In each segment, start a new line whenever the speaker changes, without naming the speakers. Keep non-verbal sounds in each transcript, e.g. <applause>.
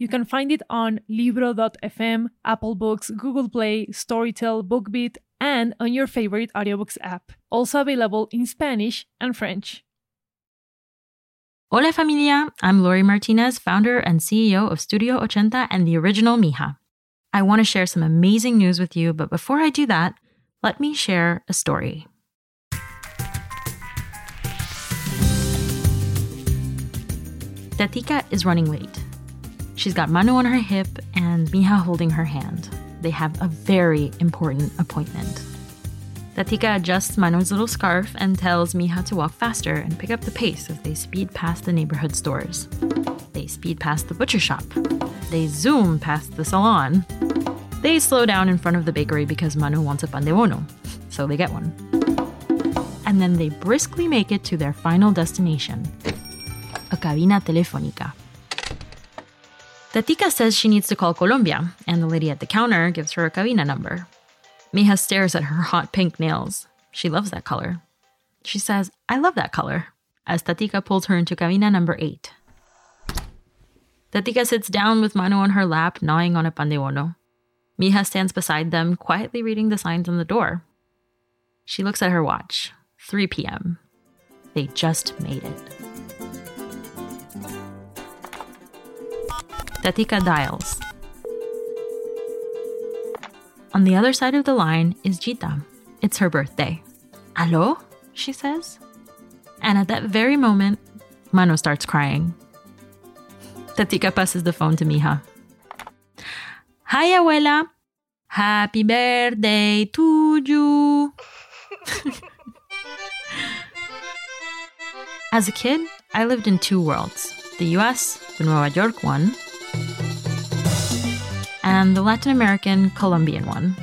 You can find it on Libro.fm, Apple Books, Google Play, Storytel, BookBeat, and on your favorite audiobooks app. Also available in Spanish and French.
Hola familia, I'm Lory Martinez, founder and CEO of Studio Ochenta and the original Mija. I want to share some amazing news with you, but before I do that, let me share a story. Tatica is running late. She's got Manu on her hip and Mija holding her hand. They have a very important appointment. Tatica adjusts Manu's little scarf and tells Mija to walk faster and pick up the pace as they speed past the neighborhood stores. They speed past the butcher shop. They zoom past the salon. They slow down in front of the bakery because Manu wants a pan de bono, so they get one. And then they briskly make it to their final destination a cabina telefónica. Tatica says she needs to call Colombia, and the lady at the counter gives her a cabina number. Mija stares at her hot pink nails. She loves that color. She says, I love that color, as Tatika pulls her into cabina number 8. Tatika sits down with Manu on her lap, gnawing on a pan de bono. Mija stands beside them, quietly reading the signs on the door. She looks at her watch. 3 p.m. They just made it. Tatica dials. On the other side of the line is Jita. It's her birthday. Allo? she says. And at that very moment, Manu starts crying. Tatika passes the phone to Mija. Hi, abuela. Happy birthday to you. <laughs> As a kid, I lived in two worlds the US, the Nueva York one, and the Latin American Colombian one.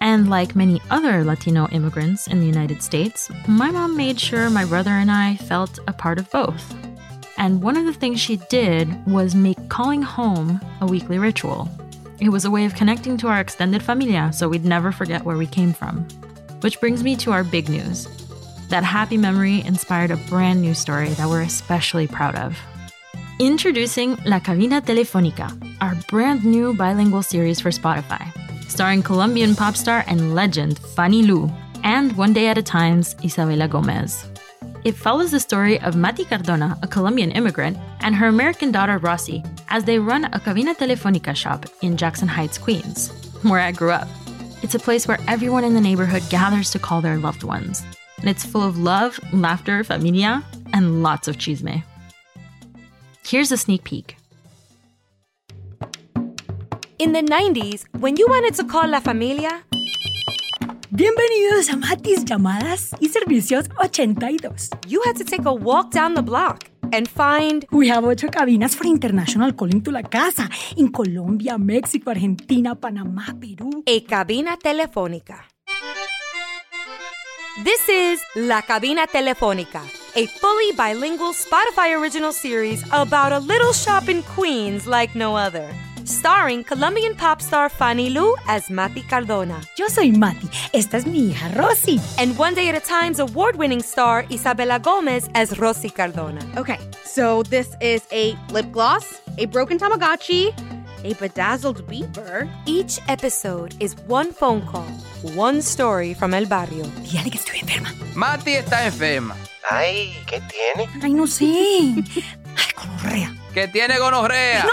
And like many other Latino immigrants in the United States, my mom made sure my brother and I felt a part of both. And one of the things she did was make calling home a weekly ritual. It was a way of connecting to our extended familia so we'd never forget where we came from. Which brings me to our big news. That happy memory inspired a brand new story that we're especially proud of. Introducing La Cabina Telefónica, our brand new bilingual series for Spotify, starring Colombian pop star and legend Fanny Lu, and One Day at a Time's Isabella Gomez. It follows the story of Mati Cardona, a Colombian immigrant, and her American daughter Rossi as they run a Cabina Telefónica shop in Jackson Heights, Queens, where I grew up. It's a place where everyone in the neighborhood gathers to call their loved ones, and it's full of love, laughter, familia, and lots of chisme. Here's a sneak peek.
In the 90s, when you wanted to call La Familia,
Bienvenidos a Matis Llamadas y Servicios 82.
you had to take a walk down the block and find
We have ocho cabinas for international calling to la casa in Colombia, Mexico, Argentina, Panamá, Perú.
a cabina telefónica. This is La Cabina Telefónica, a fully bilingual Spotify original series about a little shop in Queens like no other. Starring Colombian pop star Fanny Lu as Mati Cardona.
Yo soy Mati. Esta es mi hija Rosy.
And One Day at a Time's award winning star Isabella Gomez as Rosy Cardona.
Okay, so this is a lip gloss, a broken Tamagotchi, a bedazzled beeper.
Each episode is one phone call, one story from El Barrio.
Dígale que estoy enferma.
Mati está enferma.
Ay, ¿qué tiene?
Ay, no sé. Ay, gonorrea.
Que tiene gonorrea.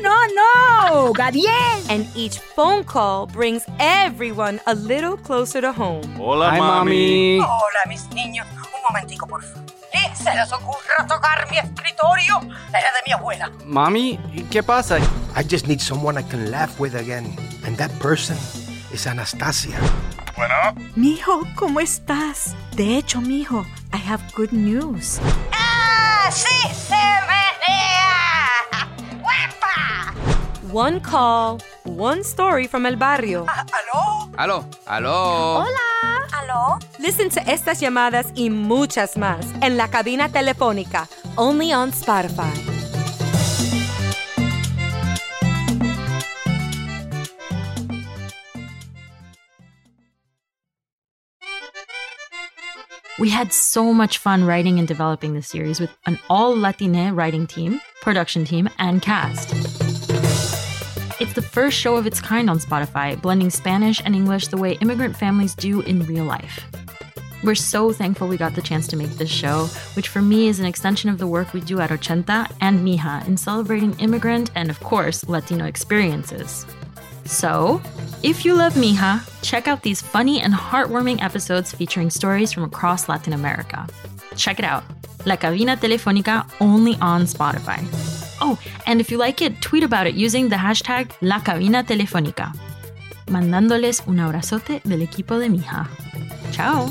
No, no. Gadiel.
And each phone call brings everyone a little closer to home.
Hola,
Ay, mami.
Hola, mis niños. Un momentico, por favor. ¿Qué se les ocurra tocar mi escritorio? Era de mi abuela.
Mami, ¿qué pasa? I just need someone I can laugh with again. And that person is Anastasia.
Mijo, ¿cómo estás? De hecho, mijo, I have good news.
¡Ah, sí se menea! ¡Guapa!
One call, one story from el barrio.
¿Aló?
Aló, aló.
Hola.
¿Aló?
Listen to estas llamadas y muchas más en la cabina telefónica, only on Spotify.
We had so much fun writing and developing this series with an all Latine writing team, production team, and cast. It's the first show of its kind on Spotify, blending Spanish and English the way immigrant families do in real life. We're so thankful we got the chance to make this show, which for me is an extension of the work we do at Ochenta and Mija in celebrating immigrant and, of course, Latino experiences. So, if you love Mija, check out these funny and heartwarming episodes featuring stories from across Latin America. Check it out. La Cabina Telefónica only on Spotify. Oh, and if you like it, tweet about it using the hashtag La Cabina Telefónica. Mandándoles un abrazote del equipo de Mija. Chao.